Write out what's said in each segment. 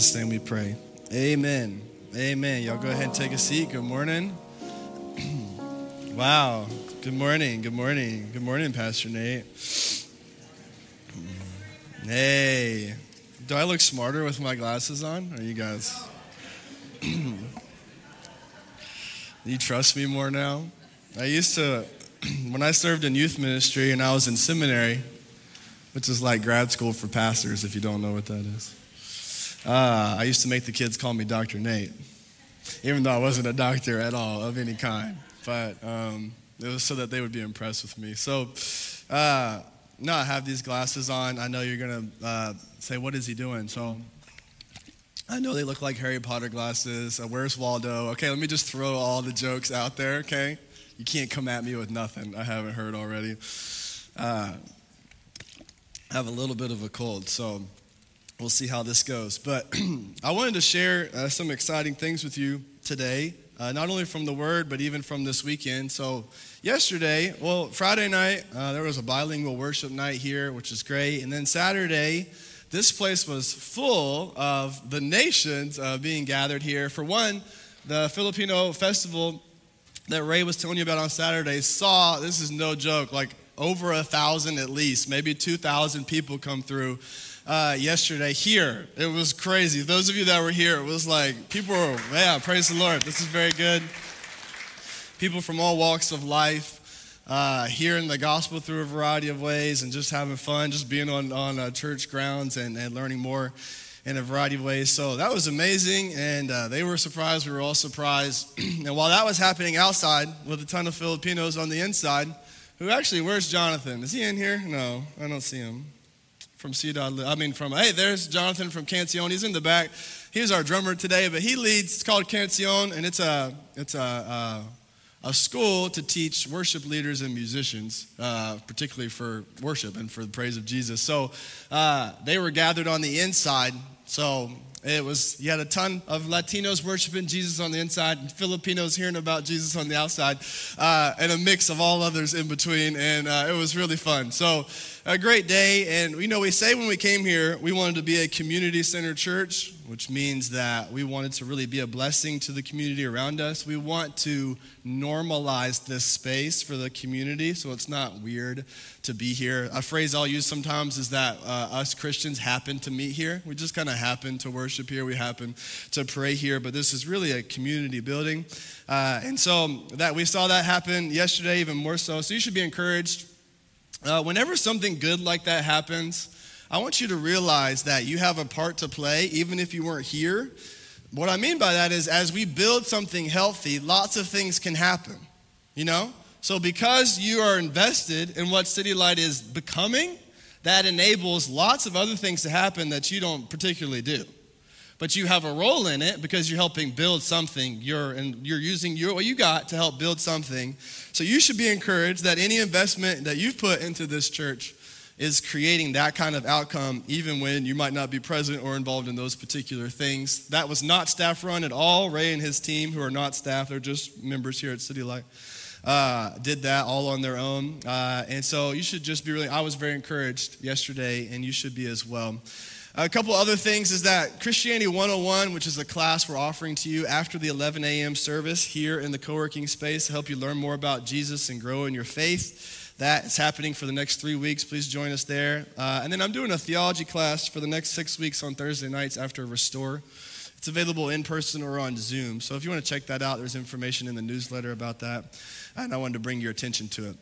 Jesus' name we pray. Amen. Amen. Y'all go ahead and take a seat. Good morning. wow. Good morning. Good morning. Good morning, Pastor Nate. Hey. Do I look smarter with my glasses on? Are you guys? you trust me more now? I used to, when I served in youth ministry and I was in seminary, which is like grad school for pastors, if you don't know what that is. Uh, I used to make the kids call me Dr. Nate, even though I wasn't a doctor at all of any kind. But um, it was so that they would be impressed with me. So, uh, no, I have these glasses on. I know you're going to uh, say, What is he doing? So, I know they look like Harry Potter glasses. Uh, where's Waldo? Okay, let me just throw all the jokes out there, okay? You can't come at me with nothing I haven't heard already. Uh, I have a little bit of a cold, so we'll see how this goes. But I wanted to share uh, some exciting things with you today, uh, not only from the Word, but even from this weekend. So, yesterday, well, Friday night, uh, there was a bilingual worship night here, which is great. And then Saturday, this place was full of the nations uh, being gathered here. For one, the Filipino festival that Ray was telling you about on Saturday saw, this is no joke, like over a thousand at least, maybe 2,000 people come through uh, yesterday here. It was crazy. Those of you that were here, it was like people were, yeah, praise the Lord. This is very good. People from all walks of life. Uh, hearing the gospel through a variety of ways and just having fun, just being on, on uh, church grounds and, and learning more in a variety of ways. So that was amazing, and uh, they were surprised. We were all surprised. and while that was happening outside with a ton of Filipinos on the inside, who actually, where's Jonathan? Is he in here? No, I don't see him from Ciudad. I mean, from, hey, there's Jonathan from Cancion. He's in the back. He's our drummer today, but he leads, it's called Cancion, and it's a, it's a, a, a school to teach worship leaders and musicians, uh, particularly for worship and for the praise of Jesus. So uh, they were gathered on the inside. So it was, you had a ton of Latinos worshiping Jesus on the inside, and Filipinos hearing about Jesus on the outside, uh, and a mix of all others in between, and uh, it was really fun. So, a great day, and you know, we say when we came here, we wanted to be a community centered church, which means that we wanted to really be a blessing to the community around us. We want to normalize this space for the community so it's not weird to be here. A phrase I'll use sometimes is that uh, us Christians happen to meet here. We just kind of happen to worship here, we happen to pray here, but this is really a community building. Uh, and so that we saw that happen yesterday, even more so. So you should be encouraged. Uh, whenever something good like that happens, I want you to realize that you have a part to play, even if you weren't here. What I mean by that is, as we build something healthy, lots of things can happen, you know? So, because you are invested in what City Light is becoming, that enables lots of other things to happen that you don't particularly do. But you have a role in it because you're helping build something. You're, and you're using your, what you got to help build something. So, you should be encouraged that any investment that you've put into this church is creating that kind of outcome even when you might not be present or involved in those particular things. That was not staff run at all. Ray and his team, who are not staff, they're just members here at City Light, uh, did that all on their own. Uh, and so you should just be really, I was very encouraged yesterday, and you should be as well. A couple other things is that Christianity 101, which is a class we're offering to you after the 11 a.m. service here in the co working space to help you learn more about Jesus and grow in your faith. That is happening for the next three weeks. Please join us there. Uh, and then I'm doing a theology class for the next six weeks on Thursday nights after Restore. It's available in person or on Zoom. So if you want to check that out, there's information in the newsletter about that. And I wanted to bring your attention to it.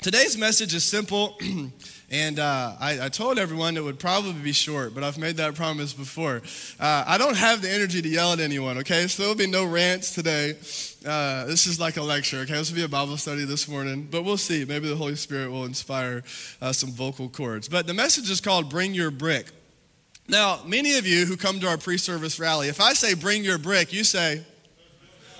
Today's message is simple, and uh, I, I, told everyone it would probably be short, but I've made that promise before. Uh, I don't have the energy to yell at anyone, okay? So there will be no rants today. Uh, this is like a lecture, okay? This will be a Bible study this morning, but we'll see. Maybe the Holy Spirit will inspire uh, some vocal cords. But the message is called Bring Your Brick. Now, many of you who come to our pre service rally, if I say bring your brick, you say,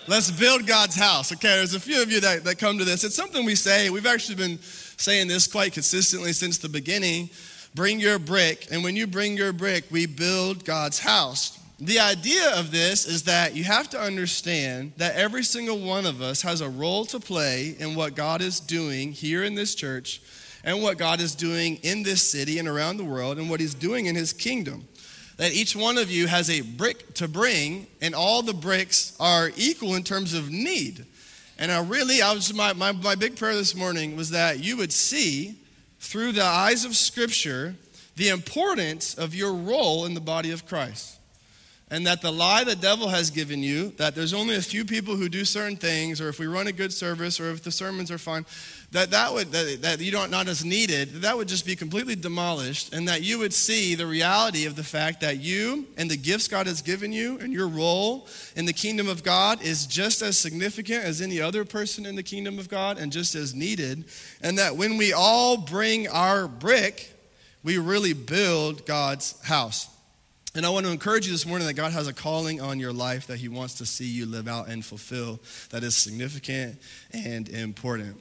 Let's build God's house. Okay, there's a few of you that, that come to this. It's something we say. We've actually been saying this quite consistently since the beginning. Bring your brick. And when you bring your brick, we build God's house. The idea of this is that you have to understand that every single one of us has a role to play in what God is doing here in this church and what God is doing in this city and around the world and what He's doing in His kingdom. That each one of you has a brick to bring, and all the bricks are equal in terms of need. And I really, I was my, my, my big prayer this morning was that you would see through the eyes of Scripture the importance of your role in the body of Christ. And that the lie the devil has given you, that there's only a few people who do certain things, or if we run a good service, or if the sermons are fine, that that would that, that you don't not as needed that would just be completely demolished and that you would see the reality of the fact that you and the gifts god has given you and your role in the kingdom of god is just as significant as any other person in the kingdom of god and just as needed and that when we all bring our brick we really build god's house and I want to encourage you this morning that God has a calling on your life that He wants to see you live out and fulfill that is significant and important.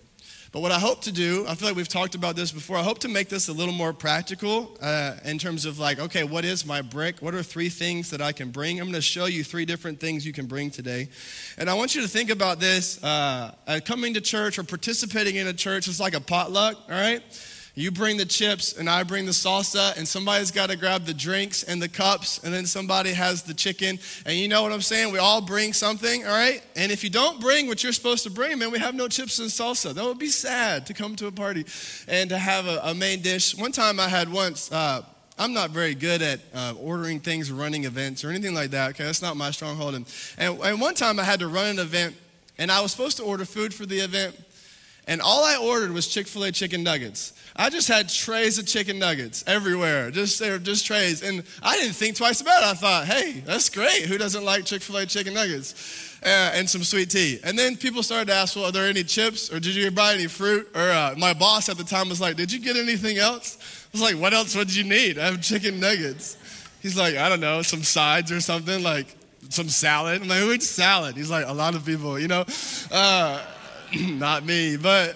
But what I hope to do, I feel like we've talked about this before, I hope to make this a little more practical uh, in terms of like, okay, what is my brick? What are three things that I can bring? I'm going to show you three different things you can bring today. And I want you to think about this uh, uh, coming to church or participating in a church is like a potluck, all right? You bring the chips and I bring the salsa, and somebody's got to grab the drinks and the cups, and then somebody has the chicken. And you know what I'm saying? We all bring something, all right? And if you don't bring what you're supposed to bring, man, we have no chips and salsa. That would be sad to come to a party and to have a, a main dish. One time I had once, uh, I'm not very good at uh, ordering things, running events, or anything like that. Okay, that's not my stronghold. And, and, and one time I had to run an event, and I was supposed to order food for the event, and all I ordered was Chick fil A chicken nuggets. I just had trays of chicken nuggets everywhere, just, just trays. And I didn't think twice about it. I thought, hey, that's great. Who doesn't like Chick fil A chicken nuggets? Uh, and some sweet tea. And then people started to ask, well, are there any chips? Or did you buy any fruit? Or uh, my boss at the time was like, did you get anything else? I was like, what else would you need? I have chicken nuggets. He's like, I don't know, some sides or something, like some salad. I'm like, eats salad? He's like, a lot of people, you know? Uh, not me, but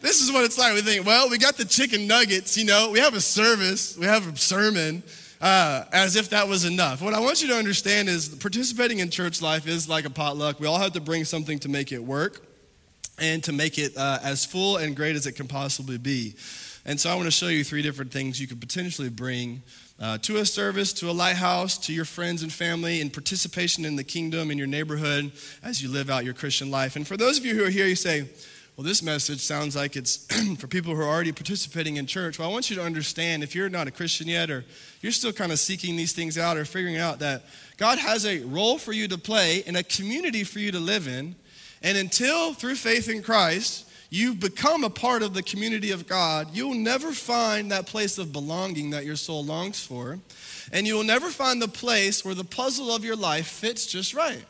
this is what it's like. We think, well, we got the chicken nuggets, you know, we have a service, we have a sermon, uh, as if that was enough. What I want you to understand is participating in church life is like a potluck. We all have to bring something to make it work and to make it uh, as full and great as it can possibly be. And so I want to show you three different things you could potentially bring uh, to a service, to a lighthouse, to your friends and family, in participation in the kingdom in your neighborhood as you live out your Christian life. And for those of you who are here, you say, well, this message sounds like it's for people who are already participating in church. Well, I want you to understand if you're not a Christian yet, or you're still kind of seeking these things out, or figuring out that God has a role for you to play and a community for you to live in. And until through faith in Christ, you've become a part of the community of God, you'll never find that place of belonging that your soul longs for. And you will never find the place where the puzzle of your life fits just right.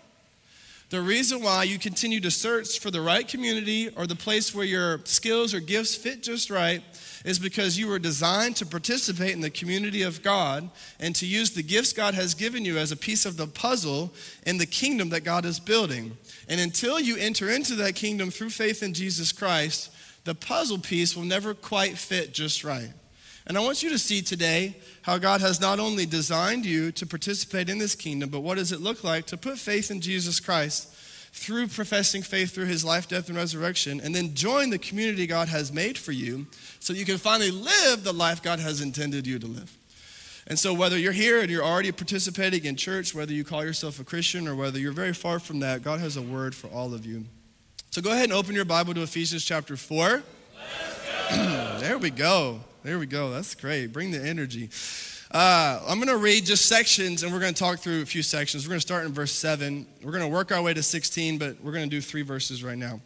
The reason why you continue to search for the right community or the place where your skills or gifts fit just right is because you were designed to participate in the community of God and to use the gifts God has given you as a piece of the puzzle in the kingdom that God is building. And until you enter into that kingdom through faith in Jesus Christ, the puzzle piece will never quite fit just right. And I want you to see today how God has not only designed you to participate in this kingdom, but what does it look like to put faith in Jesus Christ through professing faith through his life, death, and resurrection, and then join the community God has made for you so you can finally live the life God has intended you to live. And so, whether you're here and you're already participating in church, whether you call yourself a Christian or whether you're very far from that, God has a word for all of you. So, go ahead and open your Bible to Ephesians chapter 4. there we go. There we go. That's great. Bring the energy. Uh, I'm going to read just sections and we're going to talk through a few sections. We're going to start in verse 7. We're going to work our way to 16, but we're going to do three verses right now.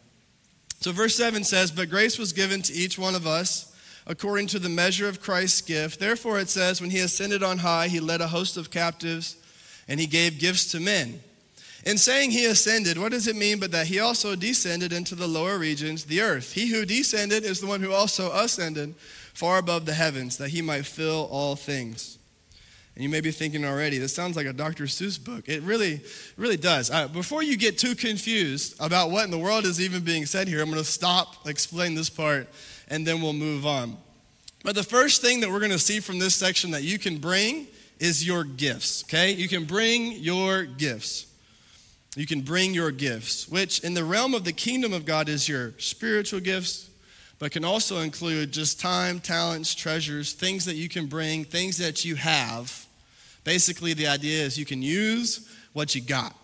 So, verse 7 says, But grace was given to each one of us according to the measure of Christ's gift. Therefore, it says, when he ascended on high, he led a host of captives and he gave gifts to men. In saying he ascended, what does it mean but that he also descended into the lower regions, the earth? He who descended is the one who also ascended far above the heavens, that he might fill all things. And you may be thinking already, this sounds like a Dr. Seuss book. It really, really does. Uh, before you get too confused about what in the world is even being said here, I'm going to stop, explain this part, and then we'll move on. But the first thing that we're going to see from this section that you can bring is your gifts, okay? You can bring your gifts. You can bring your gifts, which in the realm of the kingdom of God is your spiritual gifts, but can also include just time, talents, treasures, things that you can bring, things that you have, Basically, the idea is you can use what you got.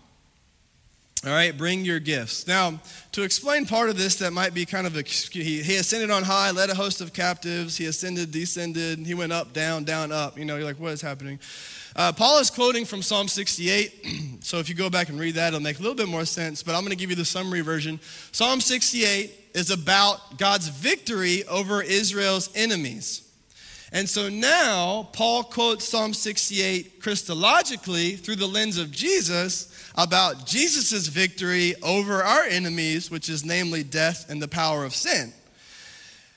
All right, bring your gifts. Now, to explain part of this that might be kind of a, he, he ascended on high, led a host of captives. He ascended, descended. He went up, down, down, up. You know, you're like, what is happening? Uh, Paul is quoting from Psalm 68. so if you go back and read that, it'll make a little bit more sense. But I'm going to give you the summary version. Psalm 68 is about God's victory over Israel's enemies. And so now Paul quotes Psalm 68 Christologically through the lens of Jesus about Jesus' victory over our enemies, which is namely death and the power of sin.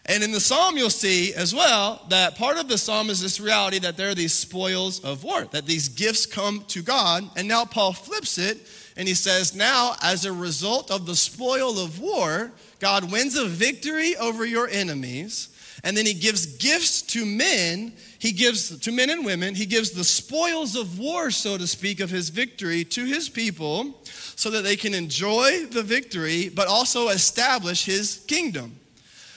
And in the psalm, you'll see as well that part of the psalm is this reality that there are these spoils of war, that these gifts come to God. And now Paul flips it and he says, Now, as a result of the spoil of war, God wins a victory over your enemies. And then he gives gifts to men. He gives to men and women, he gives the spoils of war, so to speak, of his victory to his people so that they can enjoy the victory, but also establish his kingdom.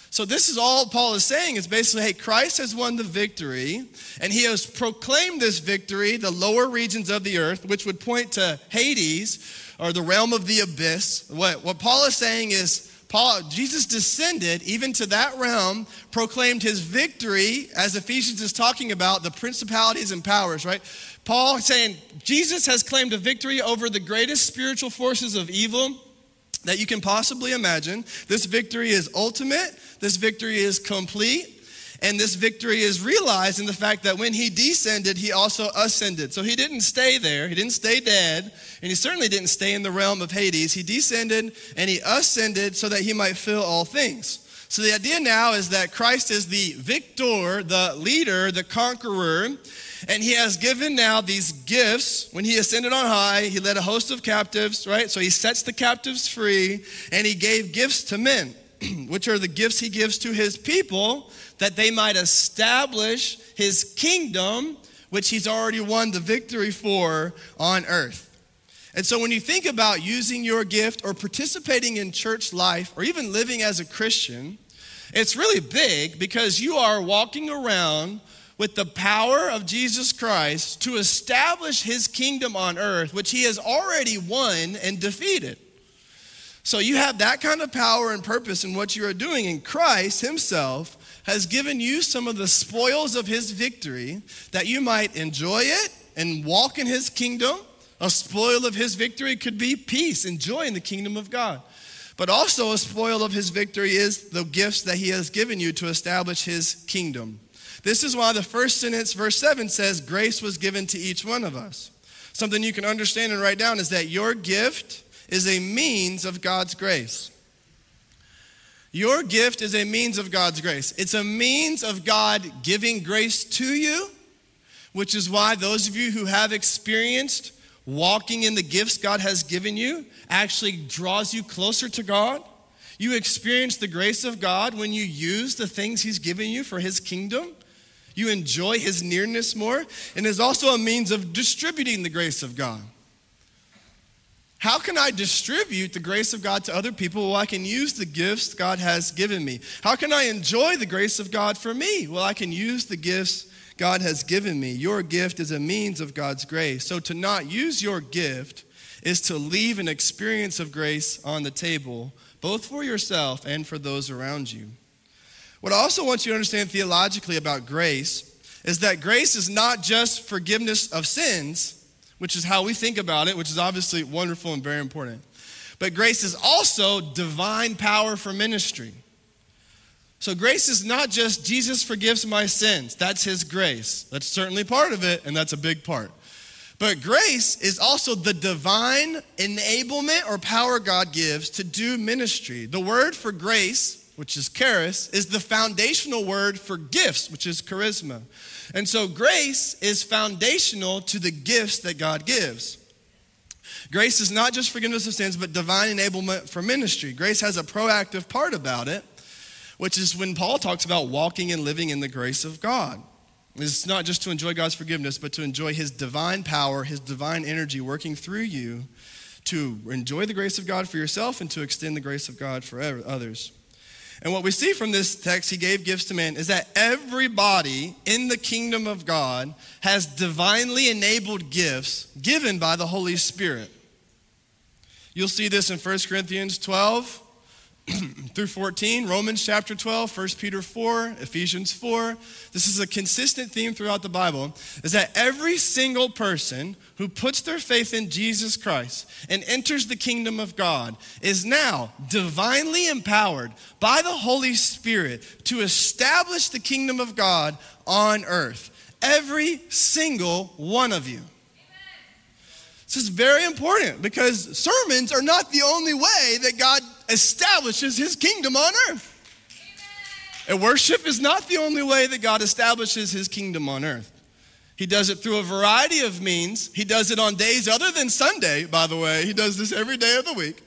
So, this is all Paul is saying is basically, hey, Christ has won the victory, and he has proclaimed this victory, the lower regions of the earth, which would point to Hades or the realm of the abyss. What, what Paul is saying is, Paul, Jesus descended even to that realm, proclaimed his victory, as Ephesians is talking about, the principalities and powers, right? Paul saying Jesus has claimed a victory over the greatest spiritual forces of evil that you can possibly imagine. This victory is ultimate, this victory is complete. And this victory is realized in the fact that when he descended, he also ascended. So he didn't stay there, he didn't stay dead, and he certainly didn't stay in the realm of Hades. He descended and he ascended so that he might fill all things. So the idea now is that Christ is the victor, the leader, the conqueror, and he has given now these gifts. When he ascended on high, he led a host of captives, right? So he sets the captives free, and he gave gifts to men, which are the gifts he gives to his people that they might establish his kingdom, which he's already won the victory for on earth. And so when you think about using your gift or participating in church life or even living as a Christian, it's really big because you are walking around with the power of Jesus Christ to establish his kingdom on earth, which he has already won and defeated. So you have that kind of power and purpose in what you are doing, and Christ himself has given you some of the spoils of his victory that you might enjoy it and walk in his kingdom. A spoil of his victory could be peace and joy in the kingdom of God. But also, a spoil of his victory is the gifts that he has given you to establish his kingdom. This is why the first sentence, verse 7, says, Grace was given to each one of us. Something you can understand and write down is that your gift is a means of God's grace. Your gift is a means of God's grace. It's a means of God giving grace to you, which is why those of you who have experienced walking in the gifts God has given you actually draws you closer to God. You experience the grace of God when you use the things He's given you for His kingdom. You enjoy His nearness more, and is also a means of distributing the grace of God. How can I distribute the grace of God to other people? Well, I can use the gifts God has given me. How can I enjoy the grace of God for me? Well, I can use the gifts God has given me. Your gift is a means of God's grace. So to not use your gift is to leave an experience of grace on the table, both for yourself and for those around you. What I also want you to understand theologically about grace is that grace is not just forgiveness of sins which is how we think about it, which is obviously wonderful and very important. But grace is also divine power for ministry. So grace is not just Jesus forgives my sins. That's his grace. That's certainly part of it, and that's a big part. But grace is also the divine enablement or power God gives to do ministry. The word for grace, which is charis, is the foundational word for gifts, which is charisma. And so grace is foundational to the gifts that God gives. Grace is not just forgiveness of sins, but divine enablement for ministry. Grace has a proactive part about it, which is when Paul talks about walking and living in the grace of God. It's not just to enjoy God's forgiveness, but to enjoy His divine power, His divine energy working through you to enjoy the grace of God for yourself and to extend the grace of God for others. And what we see from this text, he gave gifts to men, is that everybody in the kingdom of God has divinely enabled gifts given by the Holy Spirit. You'll see this in 1 Corinthians 12 through 14, Romans chapter 12, 1 Peter 4, Ephesians 4. This is a consistent theme throughout the Bible is that every single person who puts their faith in Jesus Christ and enters the kingdom of God is now divinely empowered by the Holy Spirit to establish the kingdom of God on earth. Every single one of you. This is very important because sermons are not the only way that God establishes his kingdom on earth. And worship is not the only way that God establishes his kingdom on earth. He does it through a variety of means. He does it on days other than Sunday, by the way. He does this every day of the week.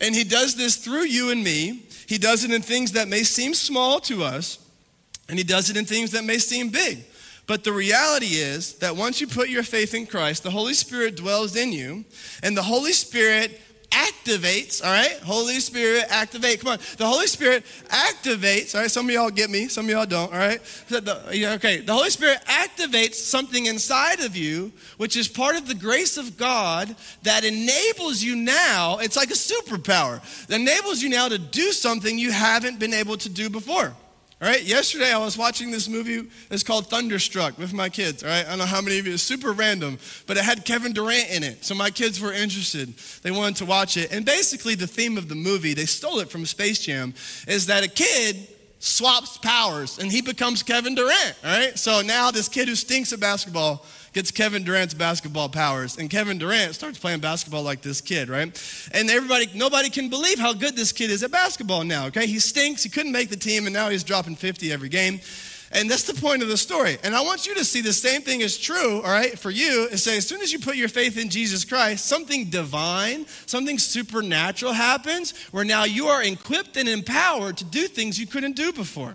And he does this through you and me. He does it in things that may seem small to us, and he does it in things that may seem big. But the reality is that once you put your faith in Christ, the Holy Spirit dwells in you, and the Holy Spirit activates, all right? Holy Spirit activate. Come on. The Holy Spirit activates, all right? Some of y'all get me, some of y'all don't, all right? Okay, the Holy Spirit activates something inside of you, which is part of the grace of God that enables you now, it's like a superpower, that enables you now to do something you haven't been able to do before. All right, yesterday I was watching this movie. It's called Thunderstruck with my kids. All right, I don't know how many of you, it's super random, but it had Kevin Durant in it. So my kids were interested. They wanted to watch it. And basically, the theme of the movie, they stole it from Space Jam, is that a kid swaps powers and he becomes Kevin Durant. All right, so now this kid who stinks at basketball gets Kevin Durant's basketball powers, and Kevin Durant starts playing basketball like this kid, right? And everybody, nobody can believe how good this kid is at basketball now, okay? He stinks, he couldn't make the team, and now he's dropping 50 every game. And that's the point of the story. And I want you to see the same thing is true, all right, for you, and say as soon as you put your faith in Jesus Christ, something divine, something supernatural happens where now you are equipped and empowered to do things you couldn't do before.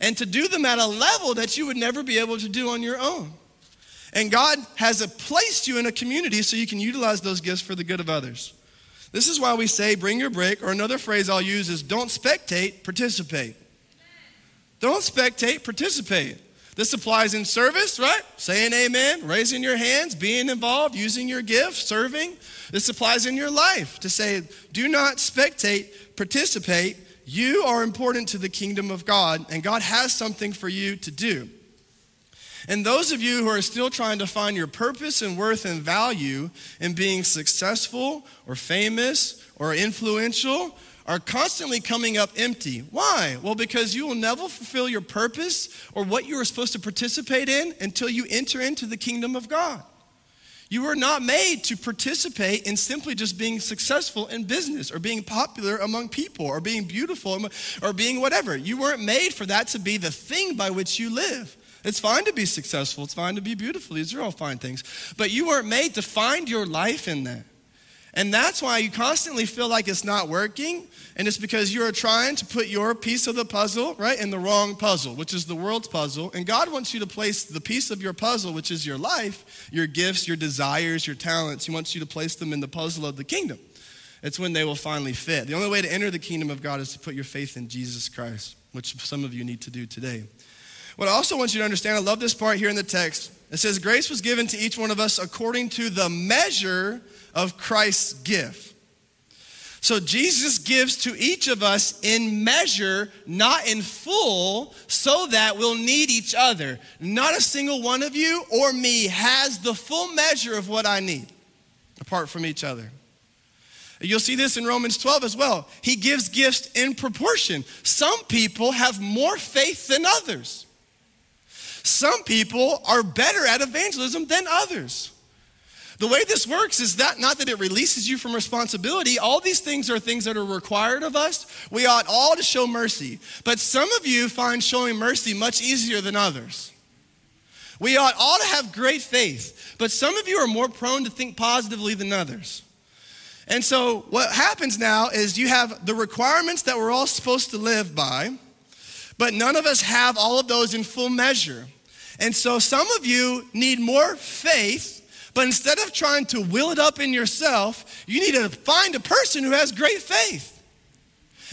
And to do them at a level that you would never be able to do on your own. And God has placed you in a community so you can utilize those gifts for the good of others. This is why we say, bring your brick, or another phrase I'll use is, don't spectate, participate. Don't spectate, participate. This applies in service, right? Saying amen, raising your hands, being involved, using your gift, serving. This applies in your life to say, do not spectate, participate. You are important to the kingdom of God, and God has something for you to do. And those of you who are still trying to find your purpose and worth and value in being successful or famous or influential are constantly coming up empty. Why? Well, because you will never fulfill your purpose or what you are supposed to participate in until you enter into the kingdom of God. You were not made to participate in simply just being successful in business or being popular among people or being beautiful or being whatever. You weren't made for that to be the thing by which you live. It's fine to be successful. It's fine to be beautiful. These are all fine things. But you weren't made to find your life in that. And that's why you constantly feel like it's not working. And it's because you're trying to put your piece of the puzzle, right, in the wrong puzzle, which is the world's puzzle. And God wants you to place the piece of your puzzle, which is your life, your gifts, your desires, your talents. He wants you to place them in the puzzle of the kingdom. It's when they will finally fit. The only way to enter the kingdom of God is to put your faith in Jesus Christ, which some of you need to do today. What I also want you to understand, I love this part here in the text. It says, Grace was given to each one of us according to the measure of Christ's gift. So Jesus gives to each of us in measure, not in full, so that we'll need each other. Not a single one of you or me has the full measure of what I need apart from each other. You'll see this in Romans 12 as well. He gives gifts in proportion. Some people have more faith than others. Some people are better at evangelism than others. The way this works is that not that it releases you from responsibility. All these things are things that are required of us. We ought all to show mercy. But some of you find showing mercy much easier than others. We ought all to have great faith, but some of you are more prone to think positively than others. And so what happens now is you have the requirements that we're all supposed to live by, but none of us have all of those in full measure. And so some of you need more faith, but instead of trying to will it up in yourself, you need to find a person who has great faith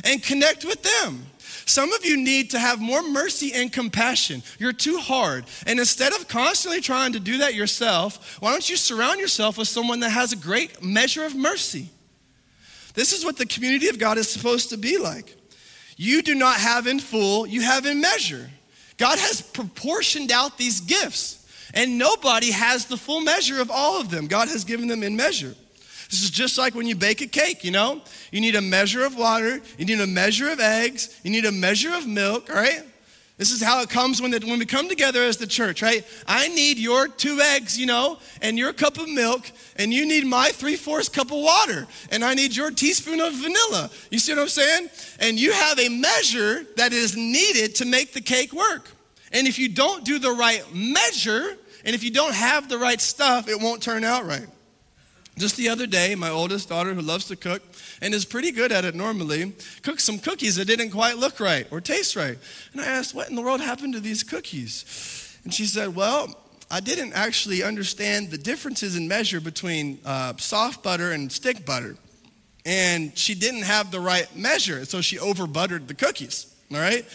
and connect with them. Some of you need to have more mercy and compassion. You're too hard. And instead of constantly trying to do that yourself, why don't you surround yourself with someone that has a great measure of mercy? This is what the community of God is supposed to be like. You do not have in full, you have in measure. God has proportioned out these gifts, and nobody has the full measure of all of them. God has given them in measure. This is just like when you bake a cake, you know? You need a measure of water, you need a measure of eggs, you need a measure of milk, all right? This is how it comes when, the, when we come together as the church, right? I need your two eggs, you know, and your cup of milk, and you need my three fourths cup of water, and I need your teaspoon of vanilla. You see what I'm saying? And you have a measure that is needed to make the cake work. And if you don't do the right measure, and if you don't have the right stuff, it won't turn out right. Just the other day, my oldest daughter, who loves to cook and is pretty good at it normally, cooked some cookies that didn't quite look right or taste right. And I asked, What in the world happened to these cookies? And she said, Well, I didn't actually understand the differences in measure between uh, soft butter and stick butter. And she didn't have the right measure, so she over buttered the cookies. All right?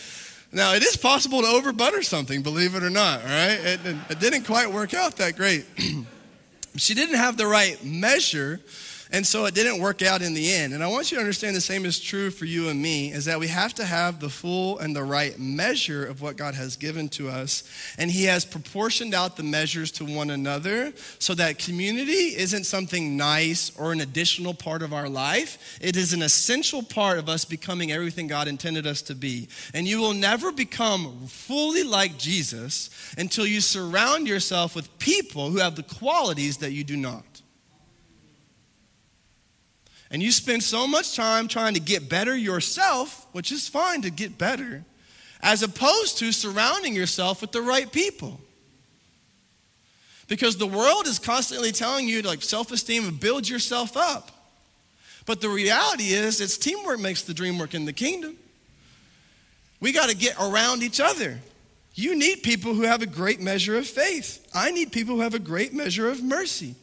Now, it is possible to over butter something, believe it or not, all right? It, it didn't quite work out that great. She didn't have the right measure, and so it didn't work out in the end. And I want you to understand the same is true for you and me is that we have to have the full and the right measure of what God has given to us. And He has proportioned out the measures to one another so that community isn't something nice or an additional part of our life. It is an essential part of us becoming everything God intended us to be. And you will never become fully like Jesus until you surround yourself with people who have the qualities that you do not. And you spend so much time trying to get better yourself, which is fine to get better, as opposed to surrounding yourself with the right people. Because the world is constantly telling you to like self-esteem and build yourself up. But the reality is it's teamwork makes the dream work in the kingdom. We got to get around each other. You need people who have a great measure of faith. I need people who have a great measure of mercy.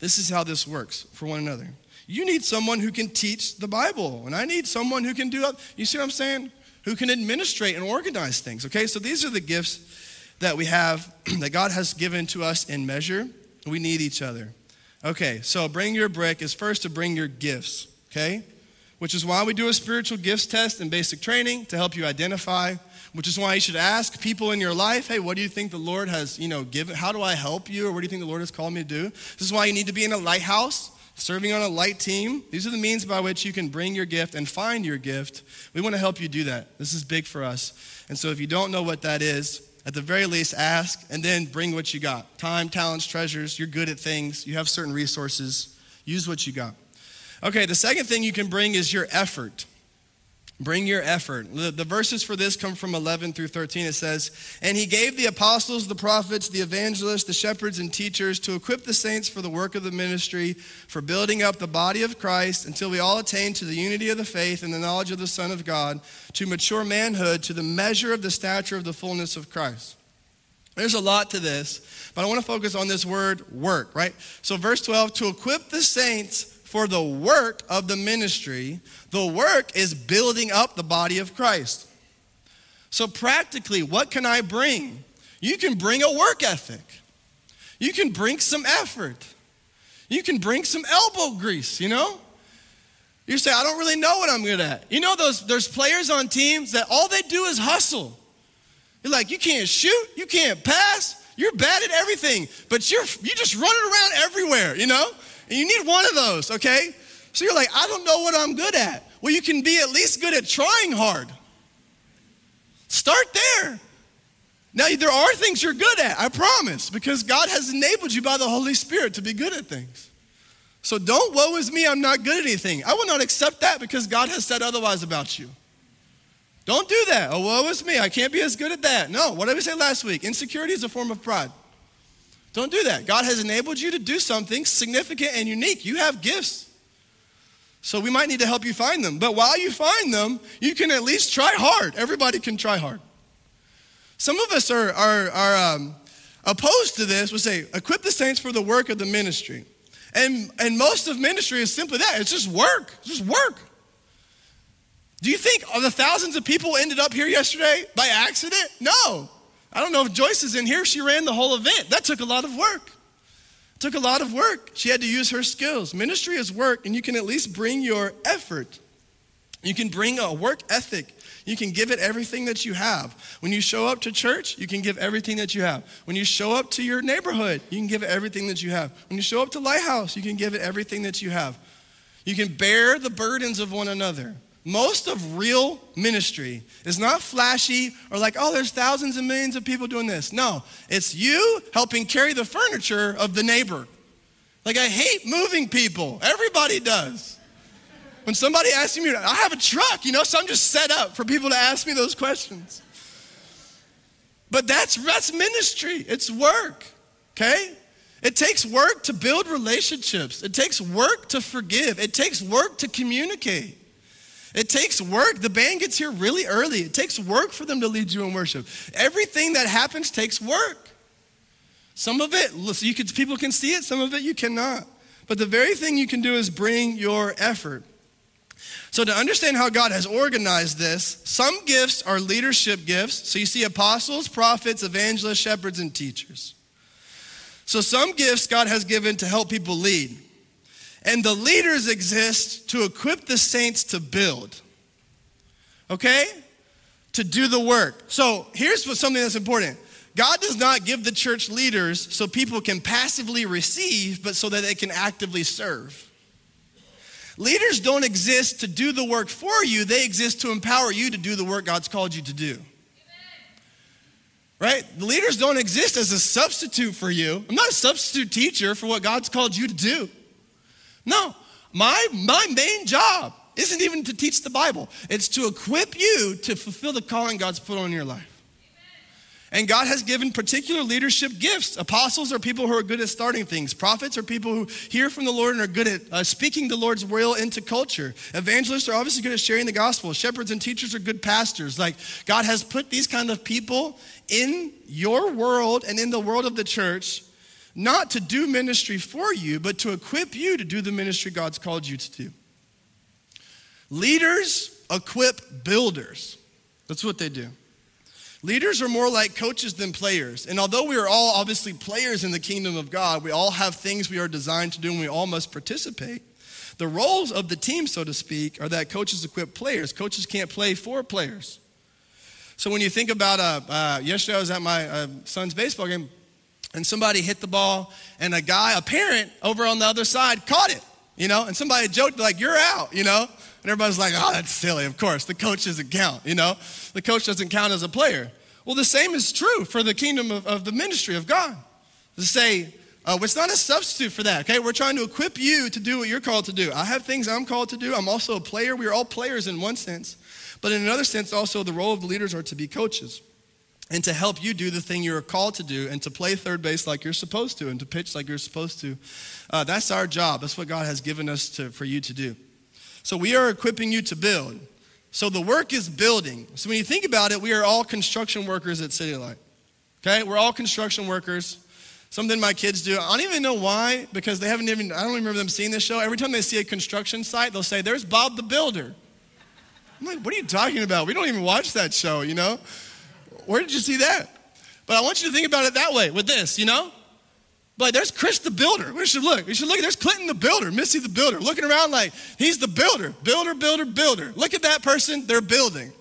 This is how this works for one another. You need someone who can teach the Bible, and I need someone who can do that. You see what I'm saying? Who can administrate and organize things, okay? So these are the gifts that we have, that God has given to us in measure. We need each other. Okay, so bring your brick is first to bring your gifts, okay? Which is why we do a spiritual gifts test and basic training to help you identify which is why you should ask people in your life, hey, what do you think the Lord has, you know, given? How do I help you? Or what do you think the Lord has called me to do? This is why you need to be in a lighthouse, serving on a light team. These are the means by which you can bring your gift and find your gift. We want to help you do that. This is big for us. And so if you don't know what that is, at the very least, ask and then bring what you got time, talents, treasures. You're good at things, you have certain resources. Use what you got. Okay, the second thing you can bring is your effort. Bring your effort. The, the, verses for this come from 11 through 13. It says, And he gave the apostles, the prophets, the evangelists, the shepherds, and teachers to equip the saints for the work of the ministry, for building up the body of Christ until we all attain to the unity of the faith and the knowledge of the Son of God, to mature manhood, to the measure of the stature of the fullness of Christ. There's a lot to this, but I want to focus on this word work, right? So, verse 12, to equip the saints for the work of the ministry. The work is building up the body of Christ. So, practically, what can I bring? You can bring a work ethic, you can bring some effort, you can bring some elbow grease, you know? You say, I don't really know what I'm good at. You know, those, there's players on teams that all they do is hustle. You're like, you can't shoot, you can't pass, you're bad at everything, but you're you just running around everywhere, you know? And you need one of those, okay? So you're like, I don't know what I'm good at. Well, you can be at least good at trying hard. Start there. Now, there are things you're good at, I promise, because God has enabled you by the Holy Spirit to be good at things. So don't woe is me, I'm not good at anything. I will not accept that because God has said otherwise about you. Don't do that. Oh, woe is me, I can't be as good at that. No, what did we say last week? Insecurity is a form of pride. Don't do that. God has enabled you to do something significant and unique. You have gifts. So we might need to help you find them. But while you find them, you can at least try hard. Everybody can try hard. Some of us are, are, are um, opposed to this, We say, equip the saints for the work of the ministry. And, and most of ministry is simply that it's just work, it's just work. Do you think the thousands of people ended up here yesterday by accident? No. I don't know if Joyce is in here. She ran the whole event. That took a lot of work. It took a lot of work. She had to use her skills. Ministry is work, and you can at least bring your effort. You can bring a work ethic. You can give it everything that you have. When you show up to church, you can give everything that you have. When you show up to your neighborhood, you can give it everything that you have. When you show up to Lighthouse, you can give it everything that you have. You can bear the burdens of one another. Most of real ministry is not flashy or like, oh, there's thousands and millions of people doing this. No, it's you helping carry the furniture of the neighbor. Like, I hate moving people. Everybody does. When somebody asks me, I have a truck, you know, so I'm just set up for people to ask me those questions. But that's, that's ministry, it's work, okay? It takes work to build relationships, it takes work to forgive, it takes work to communicate. It takes work. The band gets here really early. It takes work for them to lead you in worship. Everything that happens takes work. Some of it, you people can see it, some of it you cannot. But the very thing you can do is bring your effort. So, to understand how God has organized this, some gifts are leadership gifts. So, you see apostles, prophets, evangelists, shepherds, and teachers. So, some gifts God has given to help people lead. And the leaders exist to equip the saints to build. Okay? To do the work. So here's something that's important God does not give the church leaders so people can passively receive, but so that they can actively serve. Leaders don't exist to do the work for you, they exist to empower you to do the work God's called you to do. Right? The leaders don't exist as a substitute for you. I'm not a substitute teacher for what God's called you to do. No, my, my main job isn't even to teach the Bible, it's to equip you to fulfill the calling God's put on your life. And God has given particular leadership gifts. Apostles are people who are good at starting things. Prophets are people who hear from the Lord and are good at uh, speaking the Lord's will into culture. Evangelists are obviously good at sharing the gospel. Shepherds and teachers are good pastors. Like God has put these kind of people in your world and in the world of the church not to do ministry for you, but to equip you to do the ministry God's called you to do. Leaders equip builders. That's what they do. Leaders are more like coaches than players. And although we are all obviously players in the kingdom of God, we all have things we are designed to do and we all must participate. The roles of the team, so to speak, are that coaches equip players. Coaches can't play for players. So when you think about, uh, uh, yesterday I was at my uh, son's baseball game, and somebody hit the ball, and a guy, a parent over on the other side, caught it, you know, and somebody joked, like, you're out, you know, and everybody's like, oh, that's silly. Of course, the coach doesn't count, you know, the coach doesn't count as a player. Well, the same is true for the kingdom of, of the ministry of God. To say, uh, it's not a substitute for that, okay? We're trying to equip you to do what you're called to do. I have things I'm called to do. I'm also a player. We are all players in one sense. But in another sense, also, the role of the leaders are to be coaches and to help you do the thing you're called to do and to play third base like you're supposed to and to pitch like you're supposed to. Uh, that's our job. That's what God has given us to, for you to do. So we are equipping you to build. So the work is building. So when you think about it, we are all construction workers at City Light. Okay? We're all construction workers. Something my kids do. I don't even know why, because they haven't even, I don't remember them seeing this show. Every time they see a construction site, they'll say, There's Bob the Builder. I'm like, What are you talking about? We don't even watch that show, you know? Where did you see that? But I want you to think about it that way with this, you know? Like, there's Chris the builder. We should look. We should look. There's Clinton the builder, Missy the builder, looking around like he's the builder. Builder, builder, builder. Look at that person. They're building.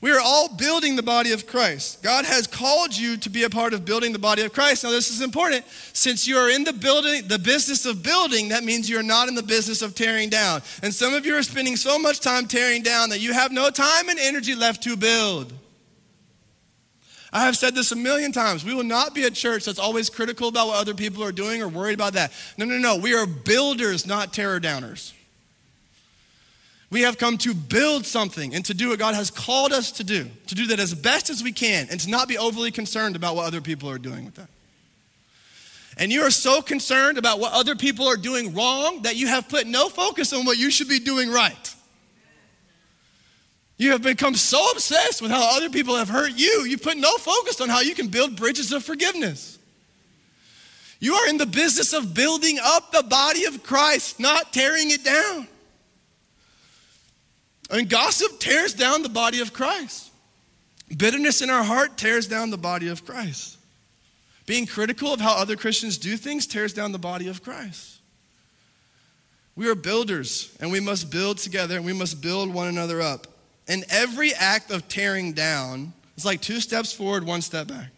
We are all building the body of Christ. God has called you to be a part of building the body of Christ. Now, this is important. Since you are in the building, the business of building, that means you're not in the business of tearing down. And some of you are spending so much time tearing down that you have no time and energy left to build. I have said this a million times. We will not be a church that's always critical about what other people are doing or worried about that. No, no, no. We are builders, not terror downers. We have come to build something and to do what God has called us to do, to do that as best as we can, and to not be overly concerned about what other people are doing with that. And you are so concerned about what other people are doing wrong that you have put no focus on what you should be doing right. You have become so obsessed with how other people have hurt you, you put no focus on how you can build bridges of forgiveness. You are in the business of building up the body of Christ, not tearing it down. Mean, gossip tears down the body of Christ. Bitterness in our heart tears down the body of Christ. Being critical of how other Christians do things tears down the body of Christ. We are builders, and we must build together, and we must build one another up. And every act of tearing down is like two steps forward, one step back.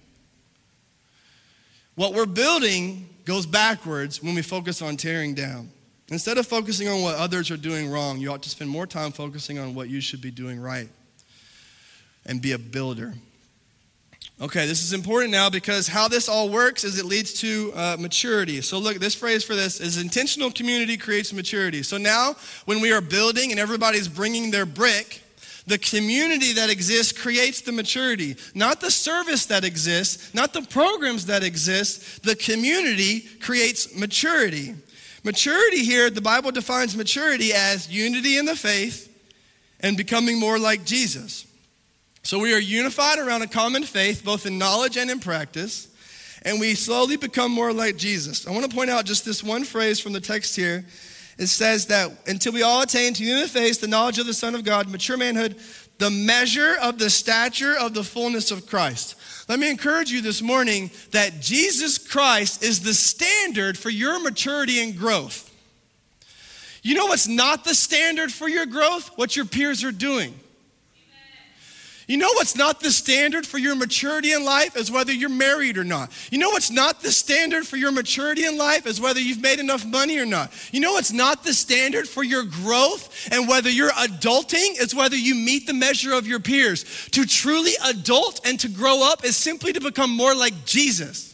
What we're building goes backwards when we focus on tearing down. Instead of focusing on what others are doing wrong, you ought to spend more time focusing on what you should be doing right and be a builder. Okay, this is important now because how this all works is it leads to uh, maturity. So, look, this phrase for this is intentional community creates maturity. So, now when we are building and everybody's bringing their brick, the community that exists creates the maturity, not the service that exists, not the programs that exist. The community creates maturity. Maturity here, the Bible defines maturity as unity in the faith and becoming more like Jesus. So we are unified around a common faith, both in knowledge and in practice, and we slowly become more like Jesus. I want to point out just this one phrase from the text here. It says that until we all attain to the faith, the knowledge of the Son of God, mature manhood, the measure of the stature of the fullness of Christ. Let me encourage you this morning that Jesus Christ is the standard for your maturity and growth. You know what's not the standard for your growth? What your peers are doing. You know what's not the standard for your maturity in life is whether you're married or not. You know what's not the standard for your maturity in life is whether you've made enough money or not. You know what's not the standard for your growth and whether you're adulting is whether you meet the measure of your peers. To truly adult and to grow up is simply to become more like Jesus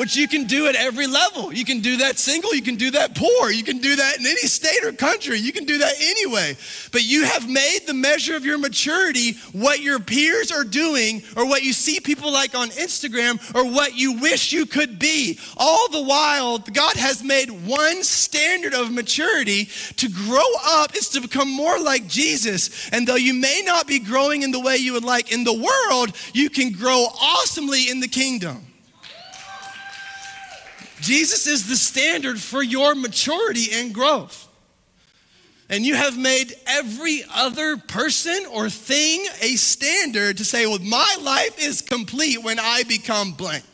which you can do at every level. You can do that single, you can do that poor, you can do that in any state or country, you can do that anyway. But you have made the measure of your maturity what your peers are doing or what you see people like on Instagram or what you wish you could be. All the while, God has made one standard of maturity to grow up is to become more like Jesus. And though you may not be growing in the way you would like in the world, you can grow awesomely in the kingdom. Jesus is the standard for your maturity and growth. And you have made every other person or thing a standard to say, well, my life is complete when I become blank.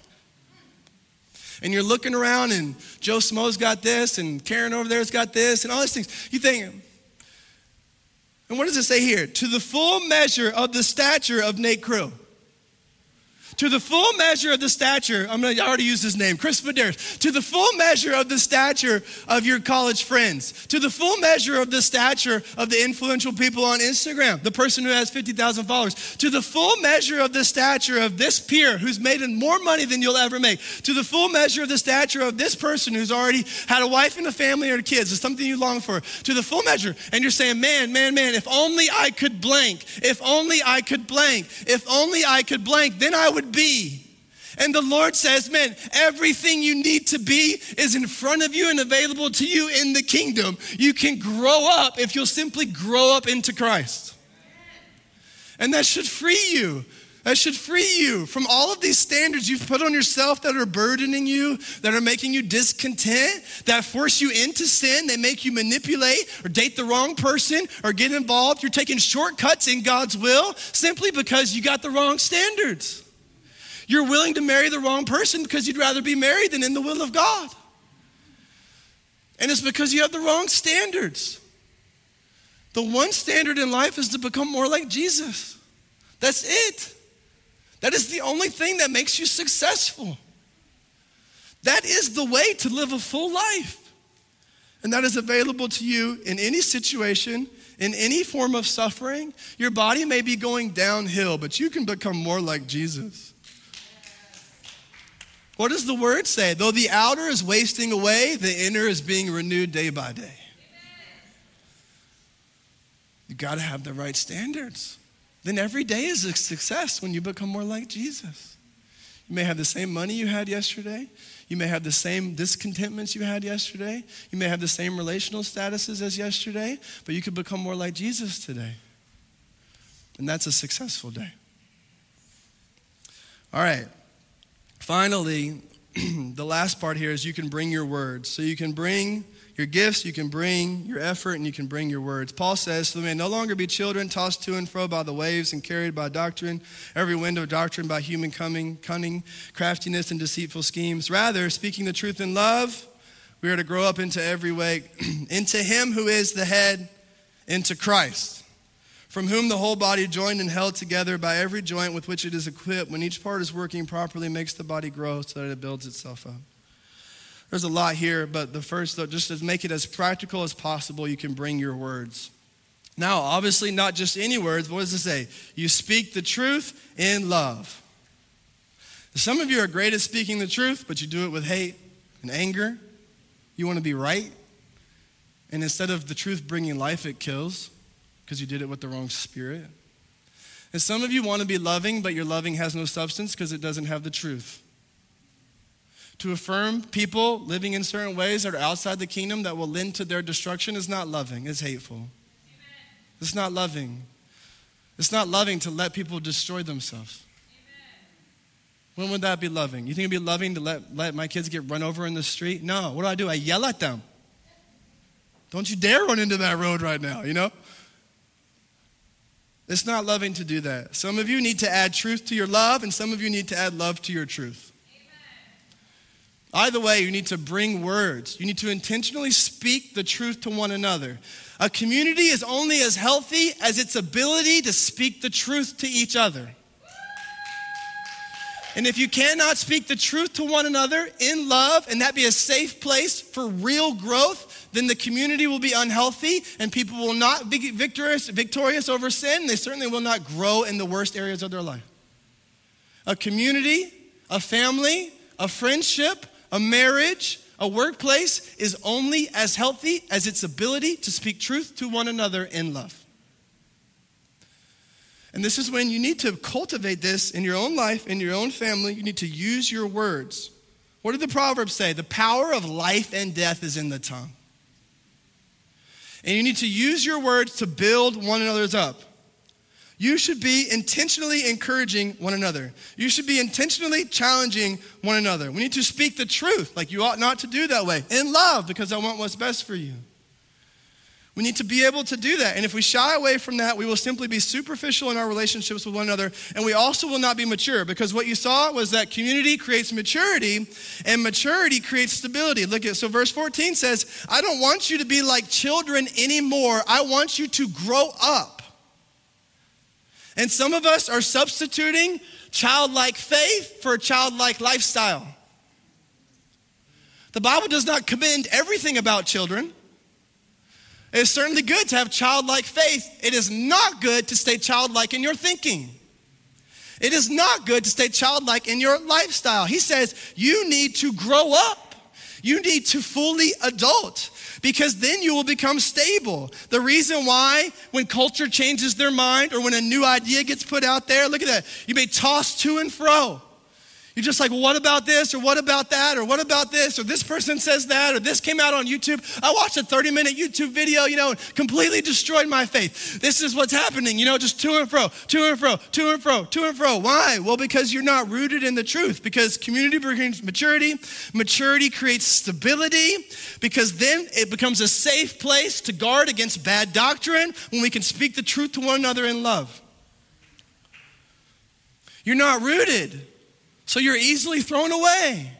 And you're looking around and Joe Smo's got this and Karen over there's got this and all these things. You think, and what does it say here? To the full measure of the stature of Nate Crew to the full measure of the stature, I'm going to already use his name, Chris Medeiros, to the full measure of the stature of your college friends, to the full measure of the stature of the influential people on Instagram, the person who has 50,000 followers, to the full measure of the stature of this peer who's made more money than you'll ever make, to the full measure of the stature of this person who's already had a wife and a family or kids, it's something you long for, to the full measure. And you're saying, man, man, man, if only I could blank, if only I could blank, if only I could blank, then I would be. And the Lord says, man, everything you need to be is in front of you and available to you in the kingdom. You can grow up if you'll simply grow up into Christ. And that should free you. That should free you from all of these standards you've put on yourself that are burdening you, that are making you discontent, that force you into sin, that make you manipulate or date the wrong person or get involved. You're taking shortcuts in God's will simply because you got the wrong standards. You're willing to marry the wrong person because you'd rather be married than in the will of God. And it's because you have the wrong standards. The one standard in life is to become more like Jesus. That's it. That is the only thing that makes you successful. That is the way to live a full life. And that is available to you in any situation, in any form of suffering. Your body may be going downhill, but you can become more like Jesus. What does the word say? Though the outer is wasting away, the inner is being renewed day by day. You got to have the right standards. Then every day is a success when you become more like Jesus. You may have the same money you had yesterday. You may have the same discontentments you had yesterday. You may have the same relational statuses as yesterday, but you could become more like Jesus today. And that's a successful day. All right. Finally, the last part here is you can bring your words. So you can bring your gifts, you can bring your effort, and you can bring your words. Paul says, So we may no longer be children tossed to and fro by the waves and carried by doctrine, every wind of doctrine by human cunning, craftiness, and deceitful schemes. Rather, speaking the truth in love, we are to grow up into every way, into Him who is the head, into Christ, from whom the whole body, joined and held together by every joint with which it is equipped, when each part is working properly, makes the body grow so that it builds itself up. There's a lot here, but the first, though, just to make it as practical as possible, you can bring your words. Now, obviously, not just any words, what does it say? You speak the truth in love. Some of you are great at speaking the truth, but you do it with hate and anger. You want to be right. And instead of the truth bringing life, it kills because you did it with the wrong spirit. And some of you want to be loving, but your loving has no substance because it doesn't have the truth. To affirm people living in certain ways that are outside the kingdom that will lend to their destruction is not loving, it's hateful. Amen. It's not loving. It's not loving to let people destroy themselves. Amen. When would that be loving? You think it'd be loving to let, let my kids get run over in the street? No. What do I do? I yell at them. Don't you dare run into that road right now, you know? It's not loving to do that. Some of you need to add truth to your love, and some of you need to add love to your truth. Either way, you need to bring words. You need to intentionally speak the truth to one another. A community is only as healthy as its ability to speak the truth to each other. And if you cannot speak the truth to one another in love and that be a safe place for real growth, then the community will be unhealthy and people will not be victorious, victorious over sin. They certainly will not grow in the worst areas of their life. A community, a family, a friendship, a marriage, a workplace is only as healthy as its ability to speak truth to one another in love. And this is when you need to cultivate this in your own life, in your own family. You need to use your words. What did the Proverbs say? The power of life and death is in the tongue. And you need to use your words to build one another's up. You should be intentionally encouraging one another. You should be intentionally challenging one another. We need to speak the truth, like you ought not to do that way, in love, because I want what's best for you. We need to be able to do that. And if we shy away from that, we will simply be superficial in our relationships with one another. And we also will not be mature because what you saw was that community creates maturity and maturity creates stability. Look at so verse 14 says, I don't want you to be like children anymore. I want you to grow up. And some of us are substituting childlike faith for a childlike lifestyle. The Bible does not commend everything about children. It is certainly good to have childlike faith. It is not good to stay childlike in your thinking. It is not good to stay childlike in your lifestyle. He says you need to grow up. You need to fully adult because then you will become stable. The reason why, when culture changes their mind or when a new idea gets put out there, look at that. You may toss to and fro. You're just like, well, what about this? Or what about that? Or what about this? Or this person says that? Or this came out on YouTube. I watched a 30 minute YouTube video, you know, completely destroyed my faith. This is what's happening, you know, just to and fro, to and fro, to and fro, to and fro. Why? Well, because you're not rooted in the truth. Because community brings maturity, maturity creates stability, because then it becomes a safe place to guard against bad doctrine when we can speak the truth to one another in love. You're not rooted. So you're easily thrown away.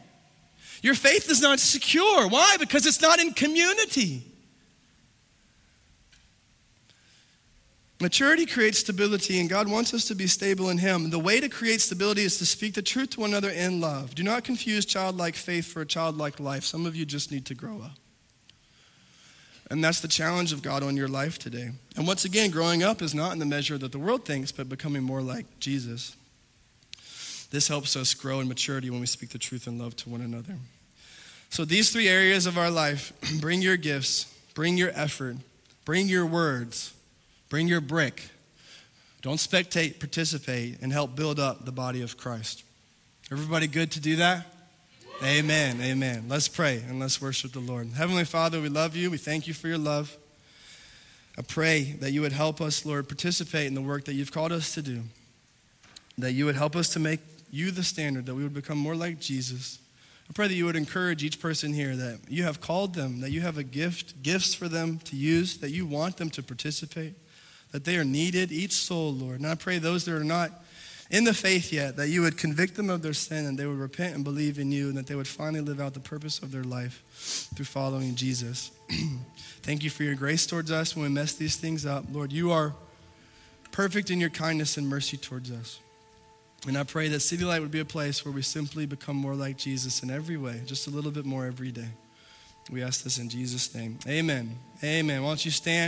Your faith is not secure. Why? Because it's not in community. Maturity creates stability, and God wants us to be stable in Him. The way to create stability is to speak the truth to one another in love. Do not confuse childlike faith for a childlike life. Some of you just need to grow up. And that's the challenge of God on your life today. And once again, growing up is not in the measure that the world thinks, but becoming more like Jesus. This helps us grow in maturity when we speak the truth in love to one another. So, these three areas of our life bring your gifts, bring your effort, bring your words, bring your brick. Don't spectate, participate, and help build up the body of Christ. Everybody good to do that? Amen. Amen. Let's pray and let's worship the Lord. Heavenly Father, we love you. We thank you for your love. I pray that you would help us, Lord, participate in the work that you've called us to do. That you would help us to make you the standard, that we would become more like Jesus. I pray that you would encourage each person here that you have called them, that you have a gift, gifts for them to use, that you want them to participate, that they are needed, each soul, Lord. And I pray those that are not in the faith yet, that you would convict them of their sin and they would repent and believe in you and that they would finally live out the purpose of their life through following Jesus. Thank you for your grace towards us when we mess these things up. Lord, you are perfect in your kindness and mercy towards us. And I pray that CityLight would be a place where we simply become more like Jesus in every way, just a little bit more every day. We ask this in Jesus' name. Amen. Amen. Why don't you stand?